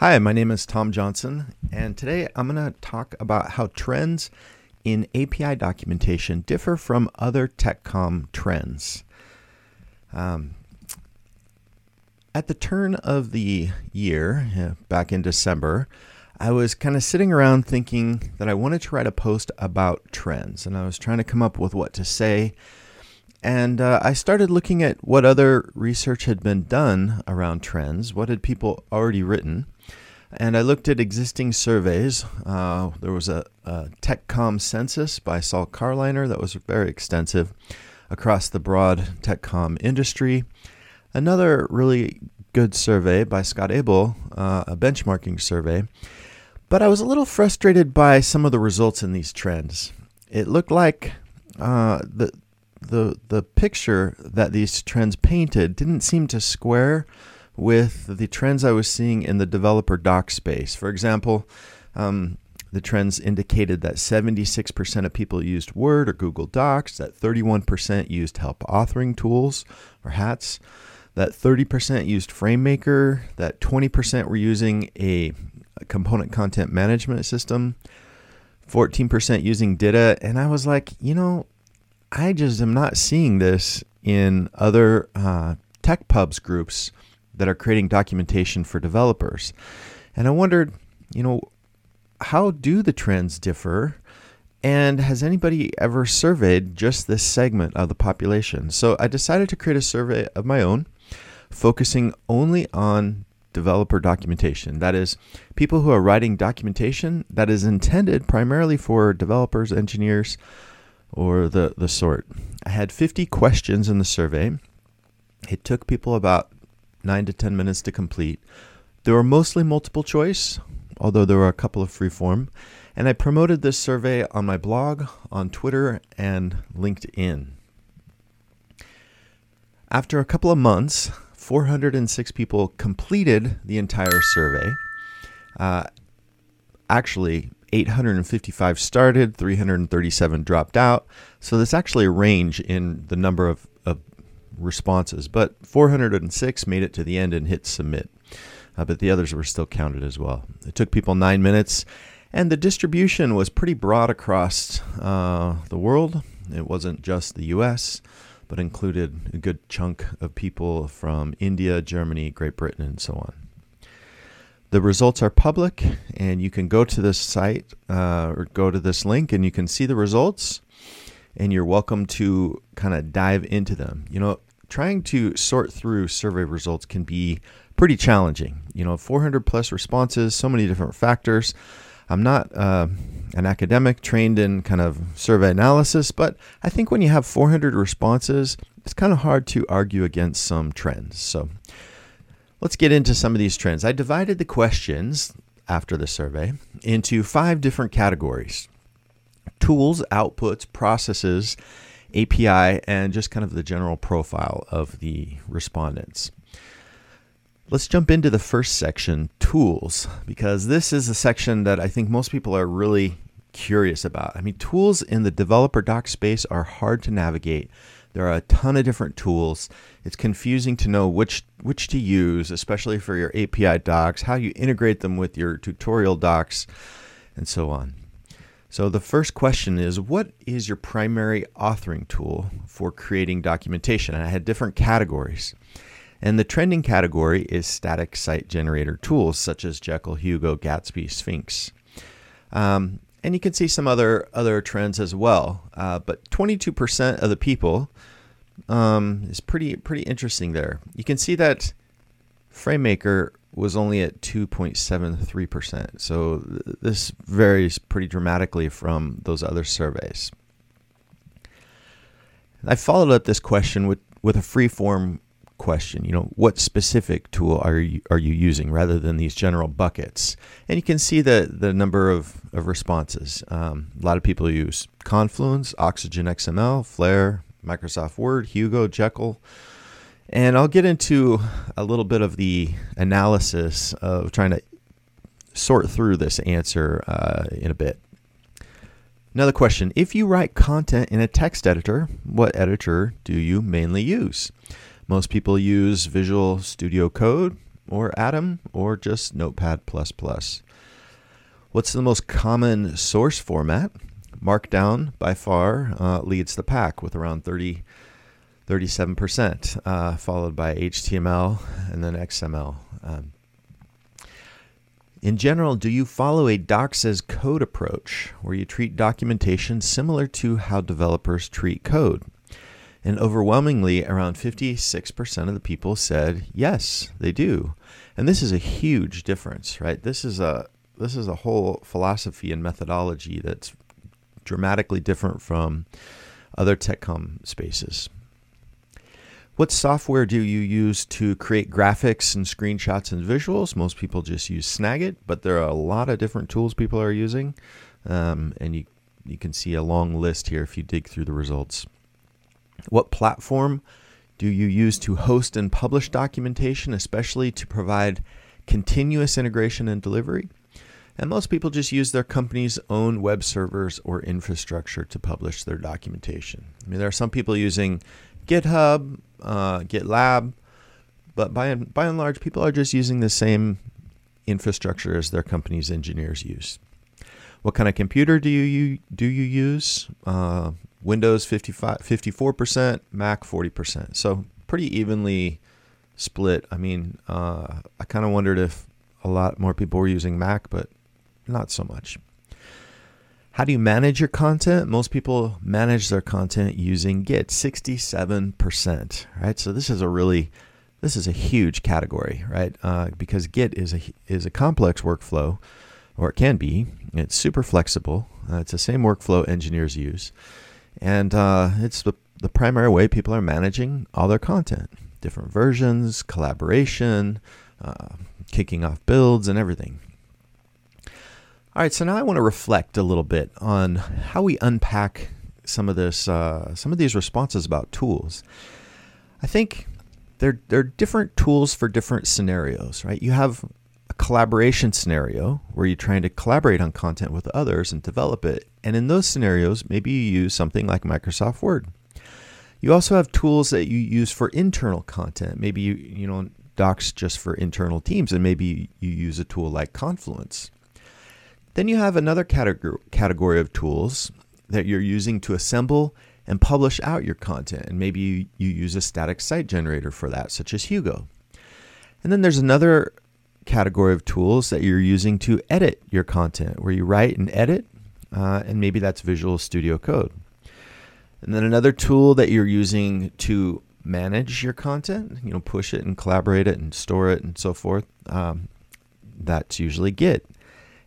Hi, my name is Tom Johnson, and today I'm going to talk about how trends in API documentation differ from other TechCom trends. Um, at the turn of the year, back in December, I was kind of sitting around thinking that I wanted to write a post about trends, and I was trying to come up with what to say. And uh, I started looking at what other research had been done around trends. What had people already written? And I looked at existing surveys. Uh, there was a, a TechCom census by Saul Carliner that was very extensive across the broad TechCom industry. Another really good survey by Scott Abel, uh, a benchmarking survey. But I was a little frustrated by some of the results in these trends. It looked like uh, the the the picture that these trends painted didn't seem to square with the trends I was seeing in the developer doc space. For example, um, the trends indicated that 76% of people used Word or Google Docs, that 31% used help authoring tools or hats, that 30% used FrameMaker, that 20% were using a component content management system, 14% using DITA. And I was like, you know, I just am not seeing this in other uh, tech pubs groups that are creating documentation for developers. And I wondered, you know, how do the trends differ? And has anybody ever surveyed just this segment of the population? So I decided to create a survey of my own, focusing only on developer documentation. That is, people who are writing documentation that is intended primarily for developers, engineers, or the, the sort. I had 50 questions in the survey. It took people about nine to 10 minutes to complete. There were mostly multiple choice, although there were a couple of free form. And I promoted this survey on my blog, on Twitter, and LinkedIn. After a couple of months, 406 people completed the entire survey. Uh, actually, 855 started, 337 dropped out. So there's actually a range in the number of responses, but 406 made it to the end and hit submit. Uh, but the others were still counted as well. It took people nine minutes, and the distribution was pretty broad across uh, the world. It wasn't just the US, but included a good chunk of people from India, Germany, Great Britain, and so on. The results are public, and you can go to this site uh, or go to this link and you can see the results, and you're welcome to kind of dive into them. You know, trying to sort through survey results can be pretty challenging. You know, 400 plus responses, so many different factors. I'm not uh, an academic trained in kind of survey analysis, but I think when you have 400 responses, it's kind of hard to argue against some trends. So let's get into some of these trends. I divided the questions after the survey into five different categories tools, outputs, processes, API, and just kind of the general profile of the respondents. Let's jump into the first section, tools, because this is a section that I think most people are really curious about. I mean, tools in the developer doc space are hard to navigate. There are a ton of different tools. It's confusing to know which which to use, especially for your API docs, how you integrate them with your tutorial docs, and so on. So the first question is what is your primary authoring tool for creating documentation? And I had different categories. And the trending category is static site generator tools such as Jekyll, Hugo, Gatsby, Sphinx. Um, and you can see some other other trends as well. Uh, but 22% of the people um, is pretty pretty interesting there. You can see that FrameMaker was only at 2.73%. So th- this varies pretty dramatically from those other surveys. I followed up this question with, with a free form question. You know, what specific tool are you, are you using rather than these general buckets? And you can see the, the number of, of responses. Um, a lot of people use Confluence, Oxygen XML, Flare, Microsoft Word, Hugo, Jekyll. And I'll get into a little bit of the analysis of trying to sort through this answer uh, in a bit. Another question If you write content in a text editor, what editor do you mainly use? Most people use Visual Studio Code or Atom or just Notepad++. What's the most common source format? Markdown by far uh, leads the pack with around 30, 37%, uh, followed by HTML and then XML. Um, in general, do you follow a docs as code approach where you treat documentation similar to how developers treat code? And overwhelmingly, around 56% of the people said yes, they do. And this is a huge difference, right? This is a this is a whole philosophy and methodology that's dramatically different from other TechCom spaces. What software do you use to create graphics and screenshots and visuals? Most people just use Snagit, but there are a lot of different tools people are using, um, and you you can see a long list here if you dig through the results. What platform do you use to host and publish documentation, especially to provide continuous integration and delivery? And most people just use their company's own web servers or infrastructure to publish their documentation. I mean, there are some people using GitHub, uh, GitLab, but by and, by and large, people are just using the same infrastructure as their company's engineers use. What kind of computer do you, you do you use? Uh, Windows 55, 54%, Mac 40%. So pretty evenly split. I mean, uh, I kind of wondered if a lot more people were using Mac, but not so much. How do you manage your content? Most people manage their content using Git, 67%, right? So this is a really, this is a huge category, right? Uh, because Git is a, is a complex workflow, or it can be. It's super flexible. Uh, it's the same workflow engineers use. And uh, it's the, the primary way people are managing all their content different versions, collaboration, uh, kicking off builds, and everything. All right, so now I want to reflect a little bit on how we unpack some of this, uh, some of these responses about tools. I think they're they're different tools for different scenarios, right? You have a collaboration scenario where you're trying to collaborate on content with others and develop it. And in those scenarios, maybe you use something like Microsoft Word. You also have tools that you use for internal content. Maybe you, you know, docs just for internal teams, and maybe you use a tool like Confluence. Then you have another category of tools that you're using to assemble and publish out your content. And maybe you, you use a static site generator for that, such as Hugo. And then there's another category of tools that you're using to edit your content, where you write and edit, uh, and maybe that's Visual Studio Code. And then another tool that you're using to manage your content, you know, push it and collaborate it and store it and so forth. Um, that's usually Git.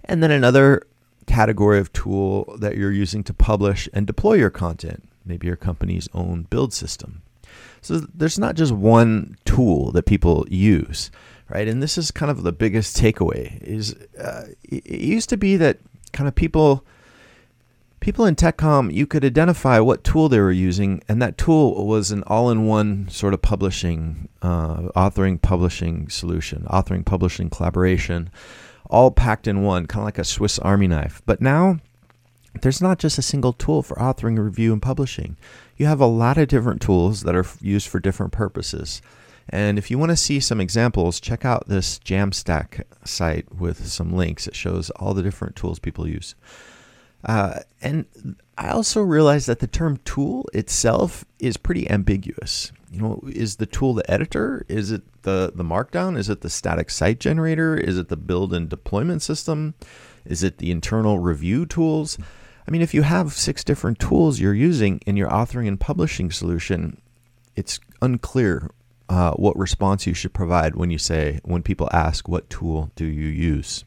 And then another category of tool that you're using to publish and deploy your content, maybe your company's own build system. So there's not just one tool that people use right? And this is kind of the biggest takeaway is uh, it used to be that kind of people people in TechCom you could identify what tool they were using, and that tool was an all-in-one sort of publishing, uh, authoring, publishing solution, authoring, publishing, collaboration, all packed in one, kind of like a Swiss Army knife. But now there's not just a single tool for authoring, review, and publishing. You have a lot of different tools that are used for different purposes. And if you want to see some examples, check out this Jamstack site with some links. It shows all the different tools people use. Uh, and I also realized that the term tool itself is pretty ambiguous. You know, is the tool the editor? Is it the, the markdown? Is it the static site generator? Is it the build and deployment system? Is it the internal review tools? I mean, if you have six different tools you're using in your authoring and publishing solution, it's unclear uh, what response you should provide when you say, when people ask, what tool do you use?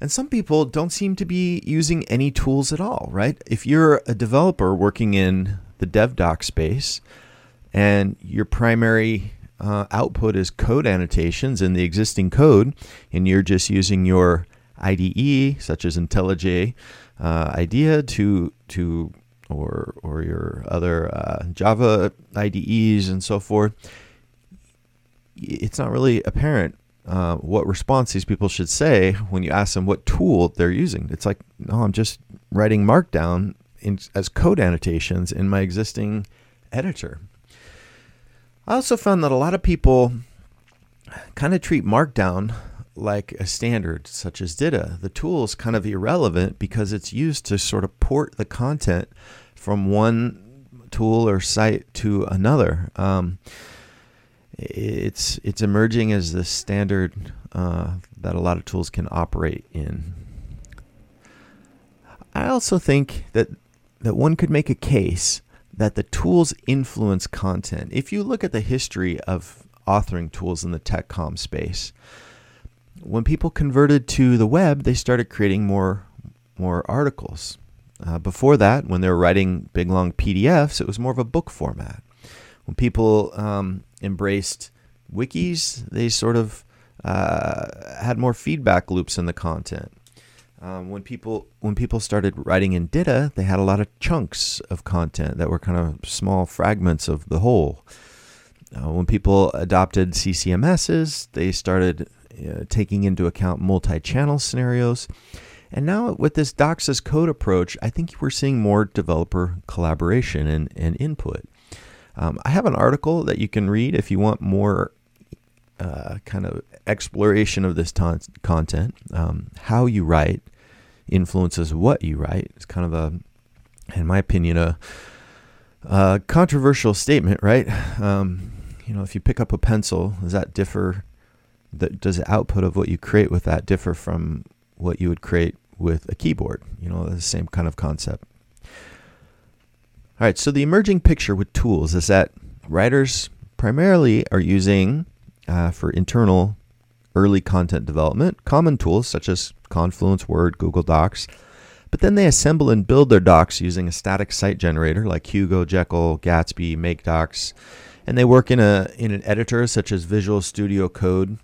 And some people don't seem to be using any tools at all, right? If you're a developer working in the DevDoc space and your primary uh, output is code annotations in the existing code, and you're just using your IDE, such as IntelliJ uh, IDEA, to to or or your other uh, Java IDEs and so forth, it's not really apparent uh, what response these people should say when you ask them what tool they're using. It's like, no, I'm just writing Markdown in, as code annotations in my existing editor. I also found that a lot of people kind of treat Markdown like a standard such as DITA. The tool is kind of irrelevant because it's used to sort of port the content from one tool or site to another. Um, it's it's emerging as the standard uh, that a lot of tools can operate in. I also think that that one could make a case that the tools influence content. If you look at the history of authoring tools in the tech com space, when people converted to the web, they started creating more more articles. Uh, before that, when they were writing big long PDFs, it was more of a book format. When people um, embraced wikis, they sort of uh, had more feedback loops in the content. Um, when people when people started writing in DITA, they had a lot of chunks of content that were kind of small fragments of the whole. Uh, when people adopted CCMSs, they started uh, taking into account multi-channel scenarios. And now with this Docs as Code approach, I think we're seeing more developer collaboration and, and input. Um, I have an article that you can read if you want more uh, kind of exploration of this ton- content. Um, how you write influences what you write. It's kind of a, in my opinion, a, a controversial statement, right? Um, you know, if you pick up a pencil, does that differ? That does the output of what you create with that differ from what you would create with a keyboard? You know, the same kind of concept. All right, so the emerging picture with tools is that writers primarily are using uh, for internal early content development common tools such as Confluence, Word, Google Docs, but then they assemble and build their docs using a static site generator like Hugo, Jekyll, Gatsby, MkDocs, and they work in a in an editor such as Visual Studio Code.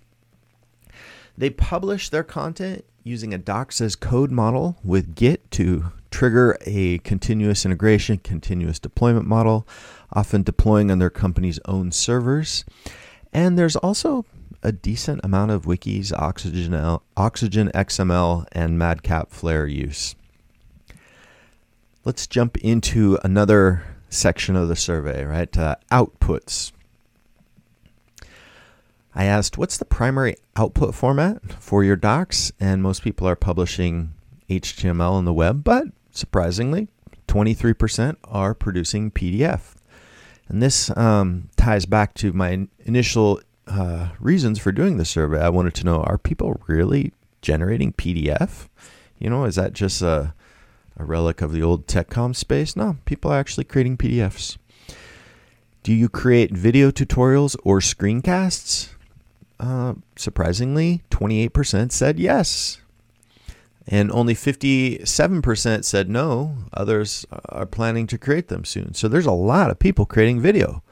They publish their content using a docs as code model with Git to trigger a continuous integration, continuous deployment model, often deploying on their company's own servers. And there's also a decent amount of wikis, Oxygen, Oxygen XML, and Madcap Flare use. Let's jump into another section of the survey, right? Uh, outputs. I asked, what's the primary output format for your docs? And most people are publishing HTML on the web, but surprisingly, 23% are producing PDF. And this um, ties back to my initial uh, reasons for doing the survey. I wanted to know are people really generating PDF? You know, is that just a, a relic of the old TechCom space? No, people are actually creating PDFs. Do you create video tutorials or screencasts? Uh, surprisingly, 28% said yes and only 57% said no. Others are planning to create them soon. So there's a lot of people creating video.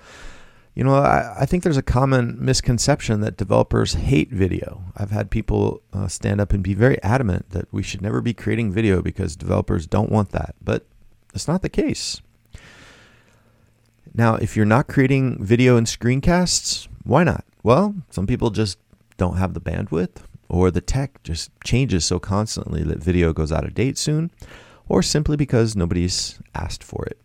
You know, I, I think there's a common misconception that developers hate video. I've had people uh, stand up and be very adamant that we should never be creating video because developers don't want that. But that's not the case. Now, if you're not creating video and screencasts, why not? Well, some people just don't have the bandwidth or the tech just changes so constantly that video goes out of date soon, or simply because nobody's asked for it.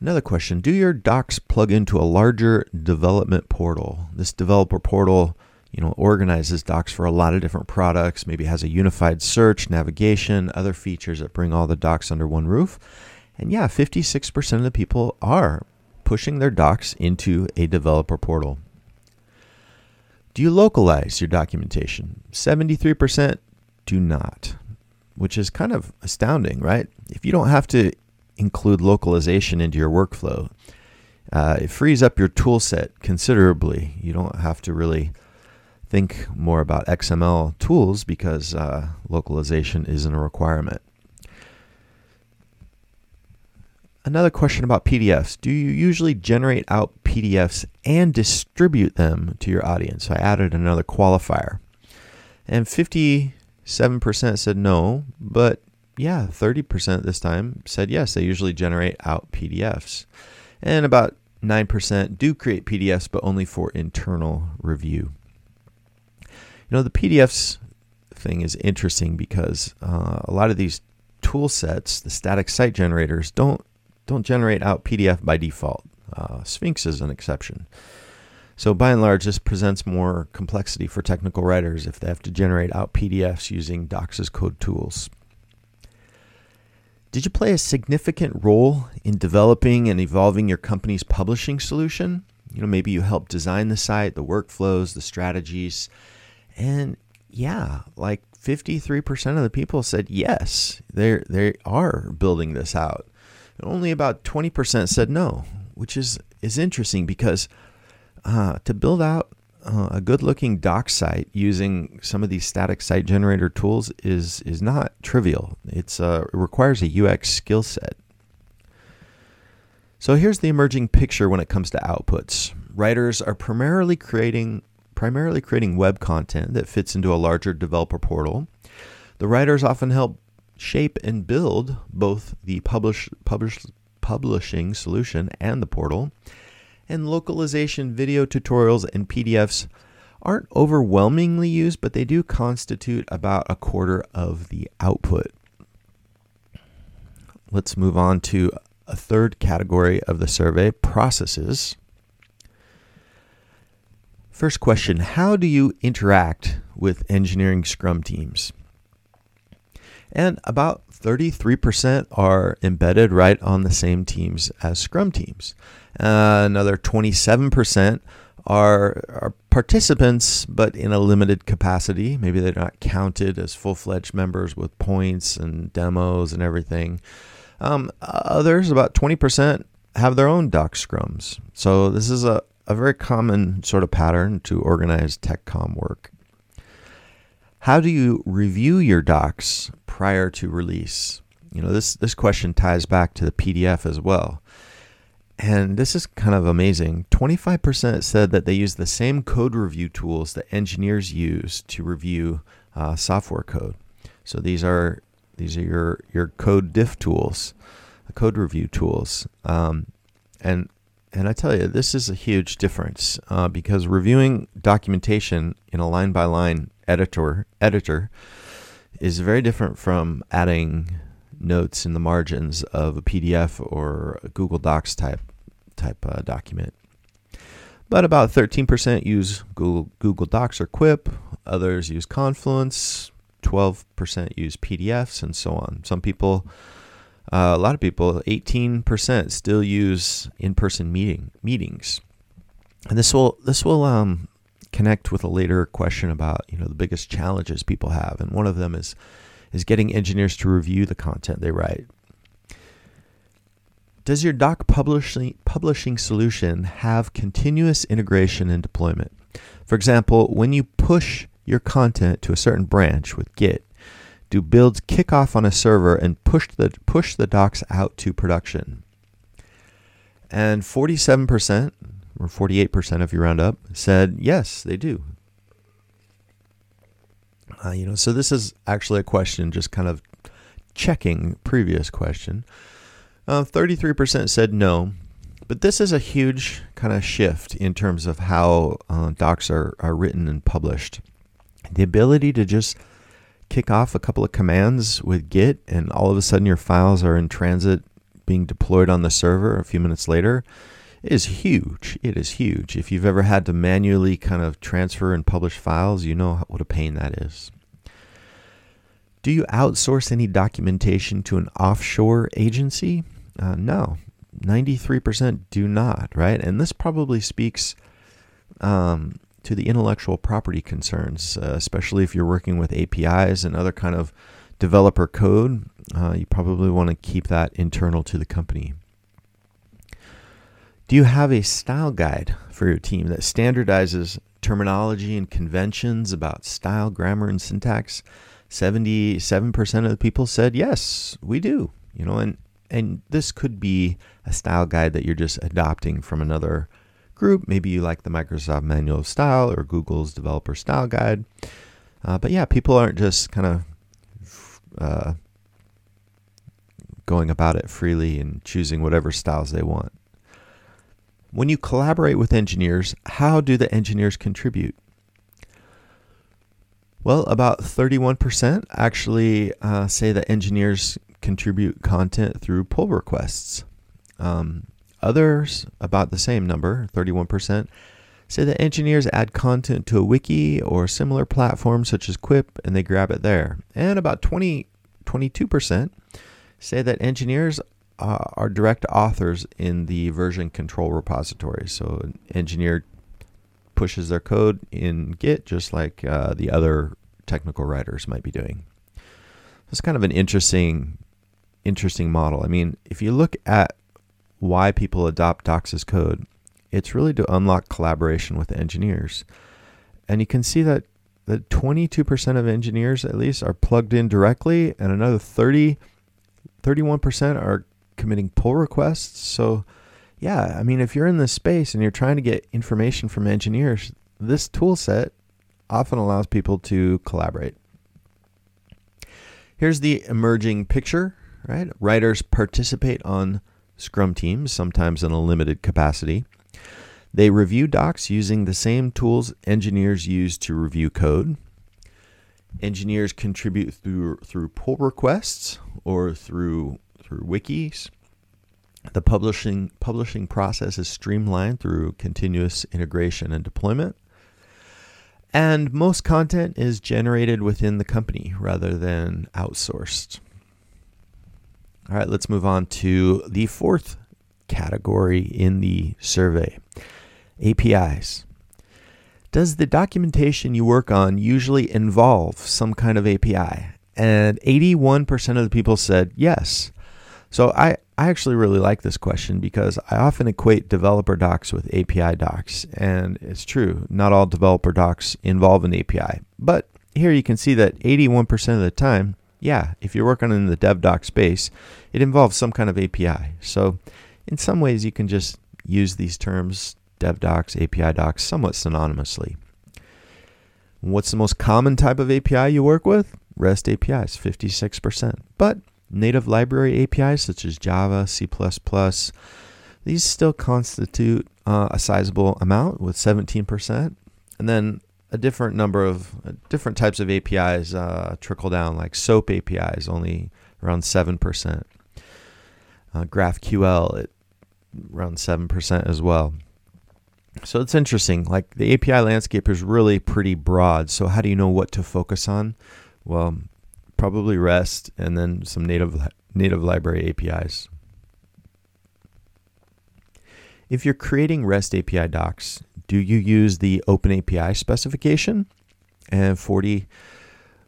Another question Do your docs plug into a larger development portal? This developer portal you know, organizes docs for a lot of different products, maybe has a unified search, navigation, other features that bring all the docs under one roof. And yeah, 56% of the people are pushing their docs into a developer portal. Do you localize your documentation? 73% do not, which is kind of astounding, right? If you don't have to include localization into your workflow, uh, it frees up your tool set considerably. You don't have to really think more about XML tools because uh, localization isn't a requirement. Another question about PDFs. Do you usually generate out PDFs and distribute them to your audience? So I added another qualifier. And 57% said no, but yeah, 30% this time said yes, they usually generate out PDFs. And about 9% do create PDFs, but only for internal review. You know, the PDFs thing is interesting because uh, a lot of these tool sets, the static site generators, don't don't generate out PDF by default. Uh, Sphinx is an exception. So by and large, this presents more complexity for technical writers if they have to generate out PDFs using Docs code tools. Did you play a significant role in developing and evolving your company's publishing solution? You know, maybe you helped design the site, the workflows, the strategies. And yeah, like 53% of the people said yes, they they are building this out. And only about 20% said no, which is is interesting because uh, to build out uh, a good-looking doc site using some of these static site generator tools is is not trivial. It's uh, it requires a UX skill set. So here's the emerging picture when it comes to outputs. Writers are primarily creating primarily creating web content that fits into a larger developer portal. The writers often help shape and build both the publish, publish, publishing solution and the portal. And localization video tutorials and PDFs aren't overwhelmingly used, but they do constitute about a quarter of the output. Let's move on to a third category of the survey processes. First question How do you interact with engineering scrum teams? And about 33% are embedded right on the same teams as scrum teams. Uh, another 27% are, are participants, but in a limited capacity. Maybe they're not counted as full fledged members with points and demos and everything. Um, others, about 20%, have their own doc scrums. So this is a, a very common sort of pattern to organize tech TechCom work. How do you review your docs prior to release? You know, this, this question ties back to the PDF as well. And this is kind of amazing. 25% said that they use the same code review tools that engineers use to review uh, software code. So these are these are your your code diff tools, code review tools, um, and and I tell you this is a huge difference uh, because reviewing documentation in a line by line editor editor is very different from adding notes in the margins of a PDF or a Google Docs type type uh, document. But about 13% use Google, Google Docs or Quip. Others use Confluence. 12% use PDFs, and so on. Some people, uh, a lot of people, 18% still use in-person meeting meetings. And this will this will um, connect with a later question about you know the biggest challenges people have, and one of them is is getting engineers to review the content they write. Does your doc publishing publishing solution have continuous integration and deployment? For example, when you push your content to a certain branch with Git, do builds kick off on a server and push the push the docs out to production? And 47% or 48% if you round up, said yes, they do. Uh, you know, so this is actually a question, just kind of checking previous question. Uh, 33% said no, but this is a huge kind of shift in terms of how uh, docs are, are written and published. The ability to just kick off a couple of commands with Git, and all of a sudden your files are in transit being deployed on the server a few minutes later is huge. It is huge. If you've ever had to manually kind of transfer and publish files, you know what a pain that is. Do you outsource any documentation to an offshore agency? Uh, no, 93% do not, right? And this probably speaks um, to the intellectual property concerns, uh, especially if you're working with APIs and other kind of developer code. Uh, you probably want to keep that internal to the company. Do you have a style guide for your team that standardizes terminology and conventions about style, grammar, and syntax? 77% of the people said yes, we do. You know, and and this could be a style guide that you're just adopting from another group. Maybe you like the Microsoft Manual of Style or Google's Developer Style Guide. Uh, but yeah, people aren't just kind of uh, going about it freely and choosing whatever styles they want. When you collaborate with engineers, how do the engineers contribute? Well, about 31% actually uh, say that engineers contribute content through pull requests. Um, others, about the same number, 31%, say that engineers add content to a wiki or similar platform such as Quip and they grab it there. And about 20, 22% say that engineers uh, are direct authors in the version control repository. So an engineer pushes their code in Git just like uh, the other technical writers might be doing. It's kind of an interesting, interesting model. I mean, if you look at why people adopt Docs code, it's really to unlock collaboration with engineers. And you can see that that 22% of engineers at least are plugged in directly and another 30 31% are committing pull requests. So yeah, I mean if you're in this space and you're trying to get information from engineers, this tool set often allows people to collaborate. Here's the emerging picture, right? Writers participate on Scrum teams, sometimes in a limited capacity. They review docs using the same tools engineers use to review code. Engineers contribute through through pull requests or through through wikis. The publishing publishing process is streamlined through continuous integration and deployment. And most content is generated within the company rather than outsourced. All right, let's move on to the fourth category in the survey APIs. Does the documentation you work on usually involve some kind of API? And 81% of the people said yes. So I, I actually really like this question because I often equate developer docs with API docs. And it's true, not all developer docs involve an API. But here you can see that 81% of the time, yeah, if you're working in the dev doc space, it involves some kind of API. So in some ways, you can just use these terms dev docs, API docs somewhat synonymously. What's the most common type of API you work with? REST APIs, 56%. But native library APIs such as Java, C++, these still constitute uh, a sizable amount with 17%. And then a different number of uh, different types of APIs uh, trickle down, like SOAP APIs, only around 7%. Uh, GraphQL, at around 7% as well. So it's interesting. Like the API landscape is really pretty broad. So how do you know what to focus on? Well, probably REST and then some native native library APIs. If you're creating REST API docs, do you use the OpenAPI specification? And 40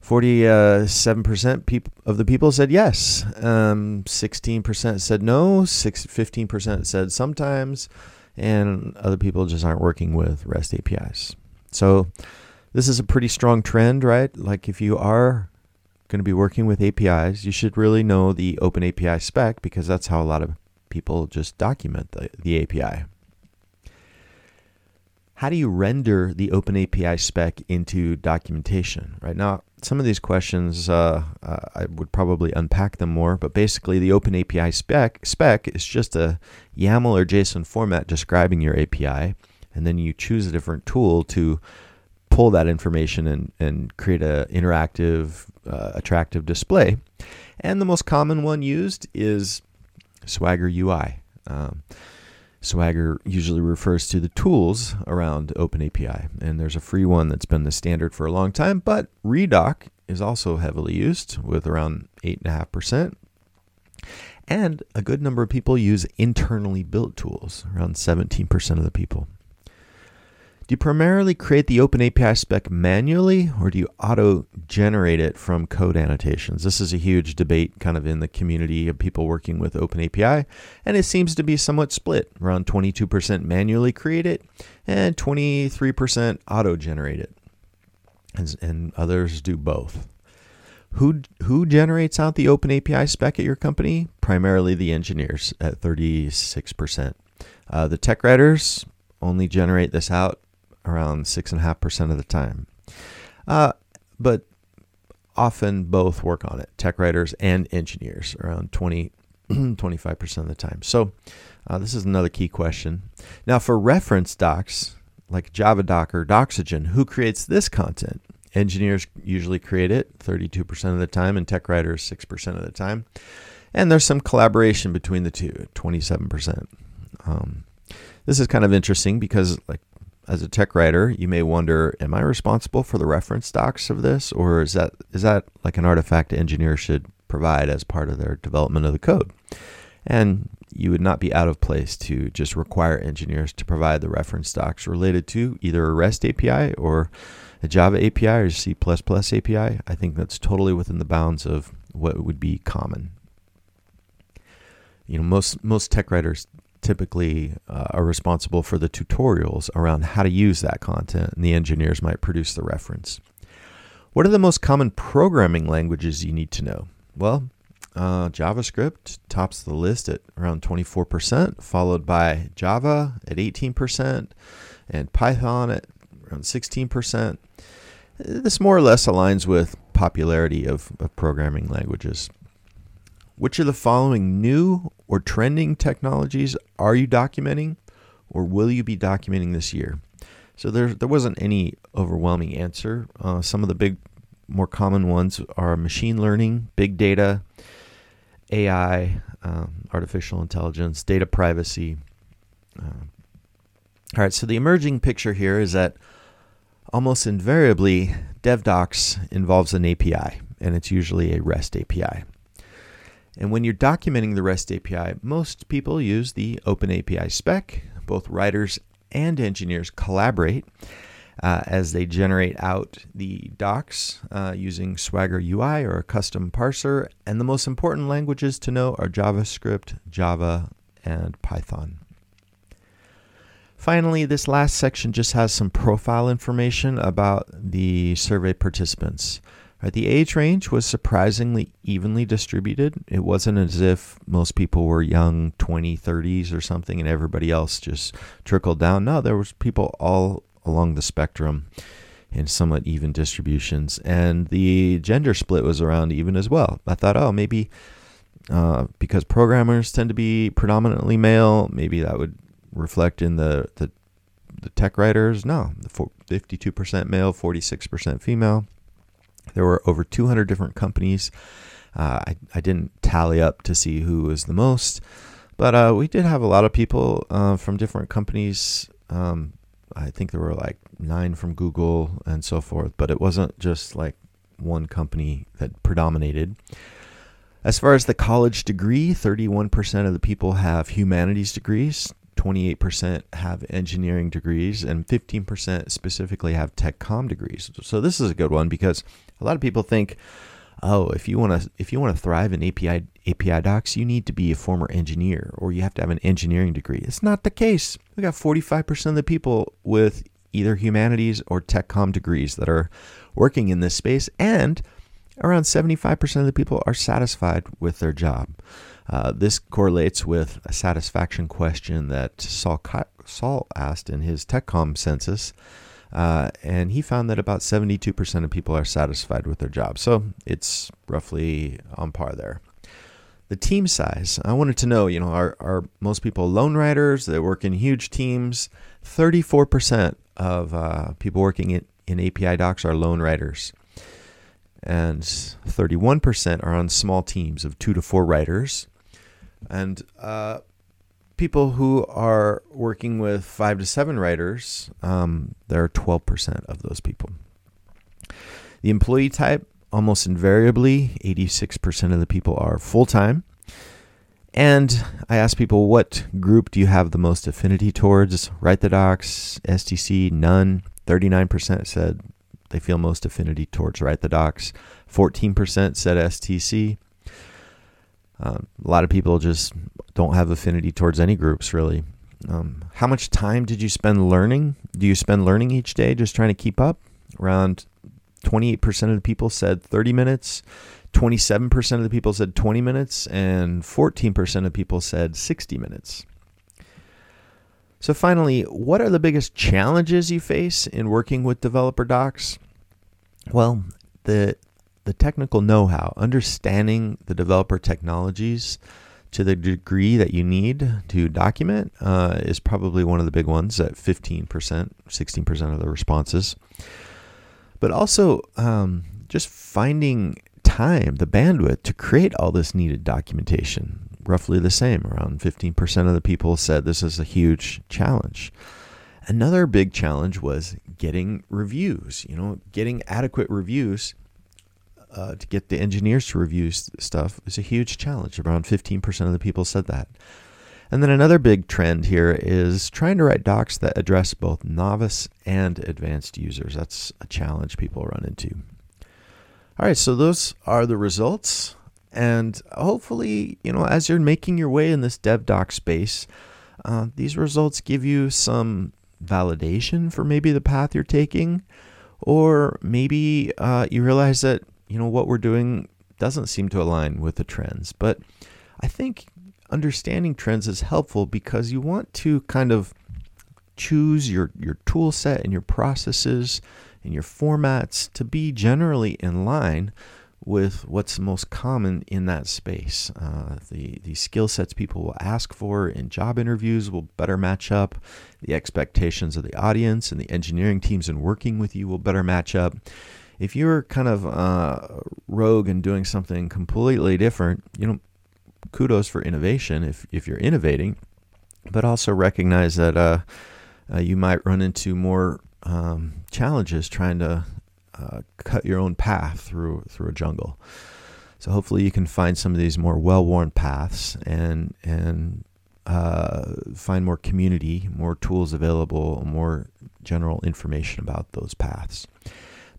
47% peop- of the people said yes. Um, 16% said no. Six, 15% said sometimes and other people just aren't working with REST APIs. So this is a pretty strong trend, right? Like if you are going to be working with APIs, you should really know the Open API spec because that's how a lot of people just document the, the API. How do you render the Open API spec into documentation? Right now, some of these questions uh, uh, I would probably unpack them more, but basically the Open API spec spec is just a YAML or JSON format describing your API, and then you choose a different tool to pull that information and, and create an interactive, uh, attractive display. And the most common one used is Swagger UI. Um, Swagger usually refers to the tools around OpenAPI, and there's a free one that's been the standard for a long time, but Redoc is also heavily used with around 8.5%. And a good number of people use internally built tools, around 17% of the people. Do you primarily create the Open API spec manually or do you auto generate it from code annotations? This is a huge debate kind of in the community of people working with Open API, and it seems to be somewhat split. Around 22% manually create it and 23% auto generate it. And, and others do both. Who, who generates out the open API spec at your company? Primarily the engineers at 36%. Uh, the tech writers only generate this out around 6.5% of the time. Uh, but often both work on it, tech writers and engineers, around 20, 25% of the time. So uh, this is another key question. Now, for reference docs, like Javadoc or Doxygen, who creates this content? Engineers usually create it 32% of the time, and tech writers 6% of the time. And there's some collaboration between the two, 27%. Um, this is kind of interesting because, like as a tech writer, you may wonder, am I responsible for the reference docs of this, or is that is that like an artifact engineer should provide as part of their development of the code? And you would not be out of place to just require engineers to provide the reference docs related to either a REST API or a Java API or C++ API. I think that's totally within the bounds of what would be common. You know, most most tech writers typically uh, are responsible for the tutorials around how to use that content, and the engineers might produce the reference. What are the most common programming languages you need to know? Well, uh, JavaScript tops the list at around 24%, followed by Java at 18%, and Python at around 16%. This more or less aligns with popularity of, of programming languages. Which of the following new or trending technologies are you documenting or will you be documenting this year? So there, there wasn't any overwhelming answer. Uh, some of the big, more common ones are machine learning, big data, AI, um, artificial intelligence, data privacy. Uh, all right, so the emerging picture here is that almost invariably DevDocs involves an API, and it's usually a REST API. And when you're documenting the REST API, most people use the OpenAPI spec. Both writers and engineers collaborate uh, as they generate out the docs uh, using Swagger UI or a custom parser. And the most important languages to know are JavaScript, Java, and Python. Finally, this last section just has some profile information about the survey participants. Right, the age range was surprisingly evenly distributed. It wasn't as if most people were young 20, 30s or something and everybody else just trickled down. No, there was people all along the spectrum in somewhat even distributions. And the gender split was around even as well. I thought, oh, maybe uh, because programmers tend to be predominantly male, maybe that would reflect in the, the, the tech writers. No, 52% male, 46% female. There were over 200 different companies. Uh, I, I didn't tally up to see who was the most, but uh, we did have a lot of people uh, from different companies. Um, I think there were like nine from Google and so forth, but it wasn't just like one company that predominated. As far as the college degree, 31% of the people have humanities degrees, 28% have engineering degrees, and 15% specifically have tech com degrees. So this is a good one because a lot of people think, oh, if you want to if you want to thrive in API API docs, you need to be a former engineer or you have to have an engineering degree. It's not the case. We got 45% of the people with either humanities or tech com degrees that are working in this space and around 75% of the people are satisfied with their job. Uh, this correlates with a satisfaction question that Saul, Saul asked in his TechCom census, uh, and he found that about 72% of people are satisfied with their job. So it's roughly on par there. The team size, I wanted to know, you know, are, are most people lone writers? They work in huge teams. 34% of uh, people working in, in API docs are lone writers and 31% are on small teams of two to four writers. And uh, people who are working with five to seven writers, um, there are 12% of those people. The employee type, almost invariably, 86% of the people are full time. And I asked people, what group do you have the most affinity towards? Write the docs, STC, none. 39% said they feel most affinity towards Write the Docs. 14% said STC. Um, a lot of people just don't have affinity towards any groups, really. Um, how much time did you spend learning? Do you spend learning each day just trying to keep up? Around 28% of the people said 30 minutes, 27% of the people said 20 minutes, and 14% of people said 60 minutes. So, finally, what are the biggest challenges you face in working with developer docs? Well, the the technical know-how, understanding the developer technologies to the degree that you need to document uh, is probably one of the big ones at 15%, 16% of the responses. But also um, just finding time, the bandwidth to create all this needed documentation roughly the same. Around 15% of the people said this is a huge challenge. Another big challenge was getting reviews, you know, getting adequate reviews uh, to get the engineers to review stuff is a huge challenge. Around 15% of the people said that. And then another big trend here is trying to write docs that address both novice and advanced users. That's a challenge people run into. All right, so those are the results. And hopefully, you know, as you're making your way in this dev doc space, uh, these results give you some validation for maybe the path you're taking, or maybe uh, you realize that you know what we're doing doesn't seem to align with the trends. But I think understanding trends is helpful because you want to kind of choose your your tool set and your processes and your formats to be generally in line with what's most common in that space. Uh, the the skill sets people will ask for in job interviews will better match up. The expectations of the audience and the engineering teams in working with you will better match up. If you're kind of uh, rogue and doing something completely different, you know, kudos for innovation if if you're innovating, but also recognize that uh, uh you might run into more um, challenges trying to uh, cut your own path through through a jungle. So hopefully you can find some of these more well-worn paths and and uh, find more community, more tools available, more general information about those paths.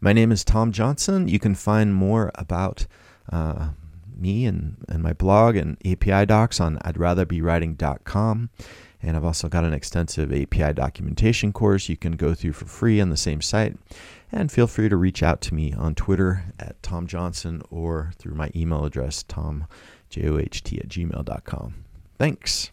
My name is Tom Johnson. You can find more about uh, me and, and my blog and API docs on I'd rather be writing.com. And I've also got an extensive API documentation course you can go through for free on the same site. And feel free to reach out to me on Twitter at Tom Johnson or through my email address, tomjoht at gmail.com. Thanks.